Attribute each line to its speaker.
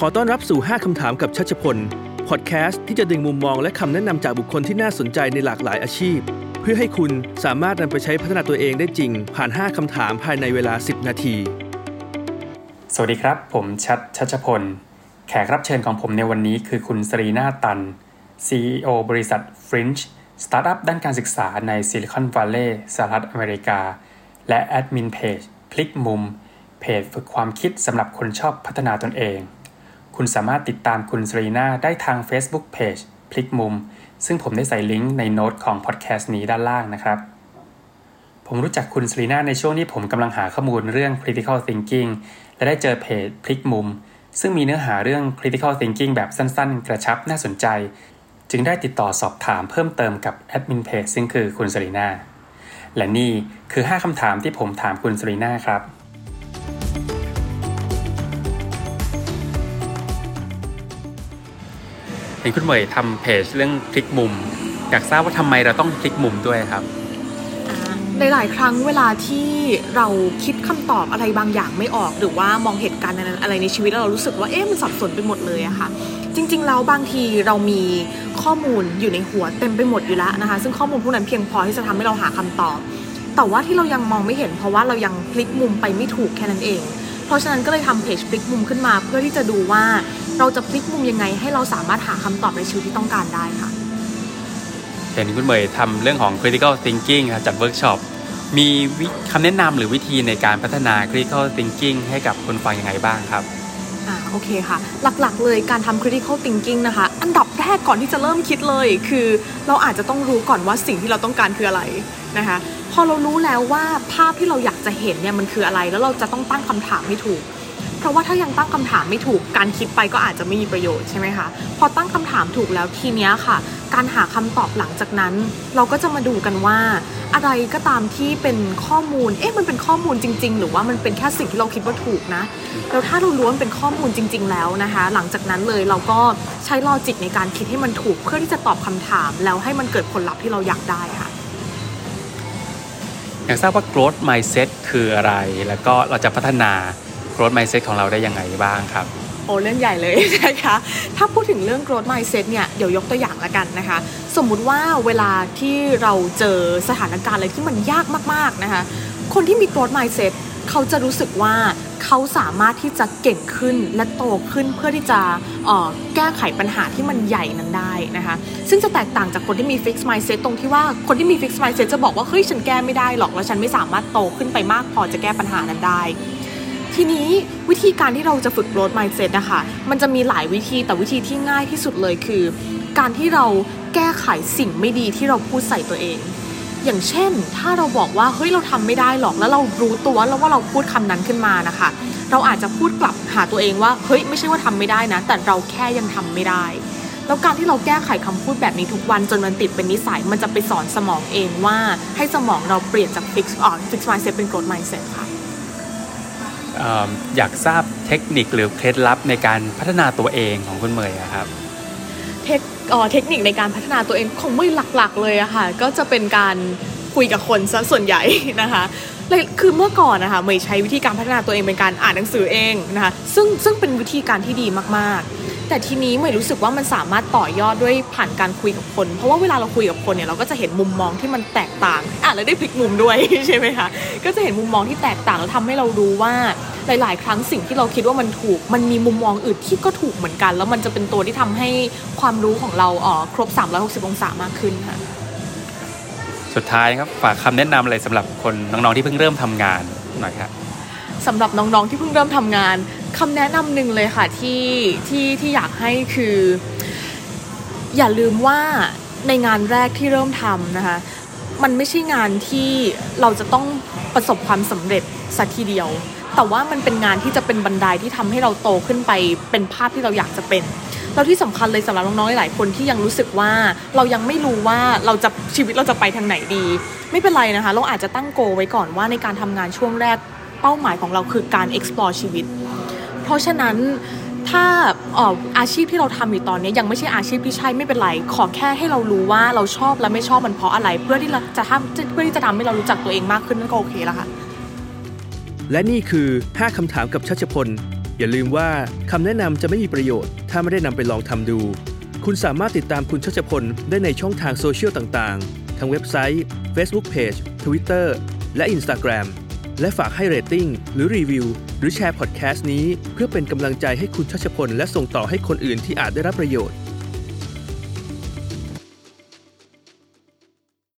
Speaker 1: ขอต้อนรับสู่ 5 คำถามกับชัชพล พอดแคสต์ที่จะดึงมุมมองและคำแนะนำจากบุคคลที่น่าสนใจในหลากหลายอาชีพ เพื่อให้คุณสามารถนำไปใช้พัฒนาตัวเองได้จริง ผ่าน 5 คำถามภายในเวลา 10 นาที
Speaker 2: สวัสดีครับ ผมชัชชัชพล แขกรับเชิญของผมในวันนี้คือคุณสรีนาตัน CEO บริษัท Fringe สตาร์ทอัพด้านการศึกษาในซิลิคอนวัลเลย์สหรัฐอเมริกา และแอดมินเพจพลิกมุม เพจฝึกความคิดสำหรับคนชอบพัฒนาตนเอง คุณสามารถติดตามคุณสรีนาได้ทาง Facebook Page พลิกมุม ซึ่งผมได้ใส่ลิงก์ในโน้ตของพอดแคสต์นี้ด้านล่างนะครับ ผมรู้จักคุณสรีนาในช่วงที่ผมกำลังหาข้อมูลเรื่อง critical thinking และได้เจอเพจพลิกมุม ซึ่งมีเนื้อหาเรื่อง critical thinking แบบสั้นๆ กระชับน่าสนใจ จึงได้ติดต่อสอบถามเพิ่มเติมกับแอดมินเพจซึ่งคือคุณสรีนาและนี่คือ 5คำถามที่ผมถามคุณสรีนาครับ ห็นคุณเหมยทำเพจเรื่องพลิกมุม อยากทราบว่าทำไมเราต้องพลิกมุมด้วยครับ
Speaker 3: ในหลายครั้งเวลาที่เราคิดคำตอบอะไรบางอย่างไม่ออก หรือว่ามองเหตุการณ์อะไรในชีวิตแล้วเรารู้สึกว่าเอ๊ะมันสับสนไปหมดเลยอะค่ะ จริงๆแล้วบางทีเรามีข้อมูลอยู่ในหัวเต็มไปหมดอยู่แล้วนะคะ ซึ่งข้อมูลพวกนั้นเพียงพอที่จะทำให้เราหาคำตอบ แต่ว่าที่เรายังมองไม่เห็น เพราะว่าเรายังพลิกมุมไปไม่ถูกแค่นั้นเอง เพราะฉะนั้นก็เลยทำเพจพลิกมุมขึ้นมา เพื่อที่จะดูว่า เราจะพลิกมุมยังไง ให้เราสามารถหาคำตอบในชีวิตที่ต้องการได้ค่ะ
Speaker 2: เห็นคุณเหมยทำเรื่องของ critical thinking นะจัดเวิร์กช็อปมีคำแนะนำหรือวิธีในการพัฒนา critical thinking ให้กับคนฟังยังไงบ้างครับ
Speaker 3: อ่าโอเคค่ะ หลักๆเลยการทำ critical thinking นะคะ อันดับแรกก่อนที่จะเริ่มคิดเลย คือเราอาจจะต้องรู้ก่อนว่าสิ่งที่เราต้องการคืออะไรนะคะ พอเรารู้แล้วว่าภาพที่เราอยากจะเห็นเนี่ยมันคืออะไร แล้วเราจะต้องตั้งคำถามให้ถูกเพ ราะว่าถ้ายังตั้งคำถามไม่ถูกการคิดไปก็อาจจะไม่มีประโยชน์ใช่ไหมคะพอตั้งคำถามถูกแล้วทีเนี้ยค่ะ การหาคำตอบหลังจากนั้น เราก็จะมาดูกันว่า อะไรก็ตามที่เป็นข้อมูลเอ๊ะมันเป็นข้อมูลจริง ๆ หรือว่ามันเป็นแค่สิ่งที่เราคิดว่าถูกนะแล้วถ้าเรารู้วนเป็นข้อมูลจริง ๆ แล้วนะคะ หลังจากนั้นเลยเราก็ใช้ลอจิกในการคิดให้มันถูก เพื่อที่จะตอบคำถาม แล้วให้มันเกิดผลลัพธ์ที่เราอยากได้ค่ะ
Speaker 2: อยากทราบว่า growth mindset คืออะไร แล้วก็เราจะพัฒนา growth mindset ของเราได้ยังไงบ้างครับ
Speaker 3: โอ้เรื่องใหญ่เลยนะคะ ถ้าพูดถึงเรื่อง growth mindset เนี่ยเดี๋ยวยกตัวอย่างละกันนะคะ สมมุติว่าเวลาที่เราเจอสถานการณ์อะไรที่มันยากมากๆนะคะคนที่มี growth mindset เขาจะรู้สึกว่าเขาสามารถที่จะเก่งขึ้นและโตขึ้นเพื่อที่จะออแก้ไขปัญหาที่มันใหญ่นั้นได้นะคะ ซึ่งจะแตกต่างจากคนที่มี fixed mindset ตรงที่ว่าคนที่มี fixed mindset จะบอกว่าเฮ้ยฉันแก้ไม่ได้หรอกแล้วฉันไม่สามารถโตขึ้นไปมากพอจะแก้ปัญหานั้นได้ ทีนี้วิธีการที่เราจะฝึก growth mindset นะคะ มันจะมีหลายวิธีแต่วิธีที่ง่ายที่สุดเลยคือ การที่เราแก้ไขสิ่งไม่ดีที่เราพูดใส่ตัวเอง อย่างเช่น ถ้าเราบอกว่าเฮ้ยเราทำไม่ได้หรอกแล้วเรารู้ตัวแล้วว่าเราพูดคำนั้นขึ้นมานะคะ เราอาจจะพูดกลับหาตัวเองว่าเฮ้ยไม่ใช่ว่าทำไม่ได้นะ แต่เราแค่ยังทำไม่ได้แล้วการที่เราแก้ไขคำพูดแบบนี้ทุกวันจนมันติดเป็นนิสัย มันจะไปสอนสมองเองว่าให้สมองเราเปลี่ยนจาก fix อ่า fix mindset เป็น growth mindset ค่ะ
Speaker 2: อยากทราบเทคนิคหรือเคล็ดลับในการพัฒนาตัวเองของคุณเมย์ครับ
Speaker 3: เทคเทคนิคในการพัฒนาตัวเองของมือหลักๆ เลยอะค่ะก็จะเป็นการคุยกับคนซะส่วนใหญ่นะคะเลยคือเมื่อก่อนนะคะเมย์ใช้วิธีการพัฒนาตัวเองเป็นการอ่านหนังสือเองนะคะซึ่งซึ่งเป็นวิธีการที่ดีมากๆ แต่ทีนี้เมย์รู้สึกว่ามันสามารถต่อยอดด้วยผ่านการคุยกับคน เพราะว่าเวลาเราคุยกับคนเนี่ยเราก็จะเห็นมุมมองที่มันแตกต่างอะแล้วได้พลิกมุมด้วยใช่ไหมคะก็จะเห็นมุมมองที่แตกต่างแล้วทำให้เรารู้ว่าหลาย ๆ ครั้งสิ่งที่เราคิดว่ามันถูก มันมีมุมมองอื่นที่ก็ถูกเหมือนกัน แล้วมันจะเป็นตัวที่ทำให้ความรู้ของเราเอ่อครบ 360 องศามากขึ้นค่ะ
Speaker 2: สุดท้ายครับฝากคำแนะนำอะไรสำหรับคนน้อง ๆ ที่เพิ่งเริ่มทำงานหน่อยครับ
Speaker 3: สำหรับน้อง ๆ ที่เพิ่งเริ่มทำงาน คำแนะนำหนึ่งเลยค่ะที่ที่ที่อยากให้คือ อย่าลืมว่าในงานแรกที่เริ่มทำนะคะ มันไม่ใช่งานที่เราจะต้องประสบความสำเร็จสักทีเดียว แต่ว่ามันเป็นงานที่จะเป็นบันไดที่ทำให้เราโตขึ้นไปเป็นภาพที่เราอยากจะเป็นแล้วที่สำคัญเลยสำหรับน้องๆหลายคนที่ยังรู้สึกว่าเรายังไม่รู้ว่าเราจะชีวิตเราจะไปทางไหนดี ไม่เป็นไรนะคะ เราอาจจะตั้งโกไว้ก่อนว่าในการทำงานช่วงแรกเป้าหมายของเราคือการ explore ชีวิต เพราะฉะนั้นถ้าอาชีพที่เราทำอยู่ตอนนี้ยังไม่ใช่อาชีพที่ใช่ไม่เป็นไร ขอแค่ให้เรารู้ว่าเราชอบและไม่ชอบมันเพราะอะไร เพื่อที่เราจะทำเพื่อที่จะทำให้เรารู้จักตัวเองมากขึ้นนั่นก็โอเคแล้วค่ะ
Speaker 1: และนี่คือ 5คำถามกับชัชพล อย่าลืมว่าคำแนะนำจะไม่มีประโยชน์ ถ้าไม่ได้นำไปลองทำดู คุณสามารถติดตามคุณชัชพลได้ในช่องทางโซเชียลต่างๆ ทั้งเว็บไซต์ Facebook Page Twitter และ Instagram และฝากให้เรตติ้งหรือรีวิว หรือแชร์พอดแคสต์นี้ เพื่อเป็นกำลังใจให้คุณชัชพล และส่งต่อให้คนอื่นที่อาจได้รับประโยชน์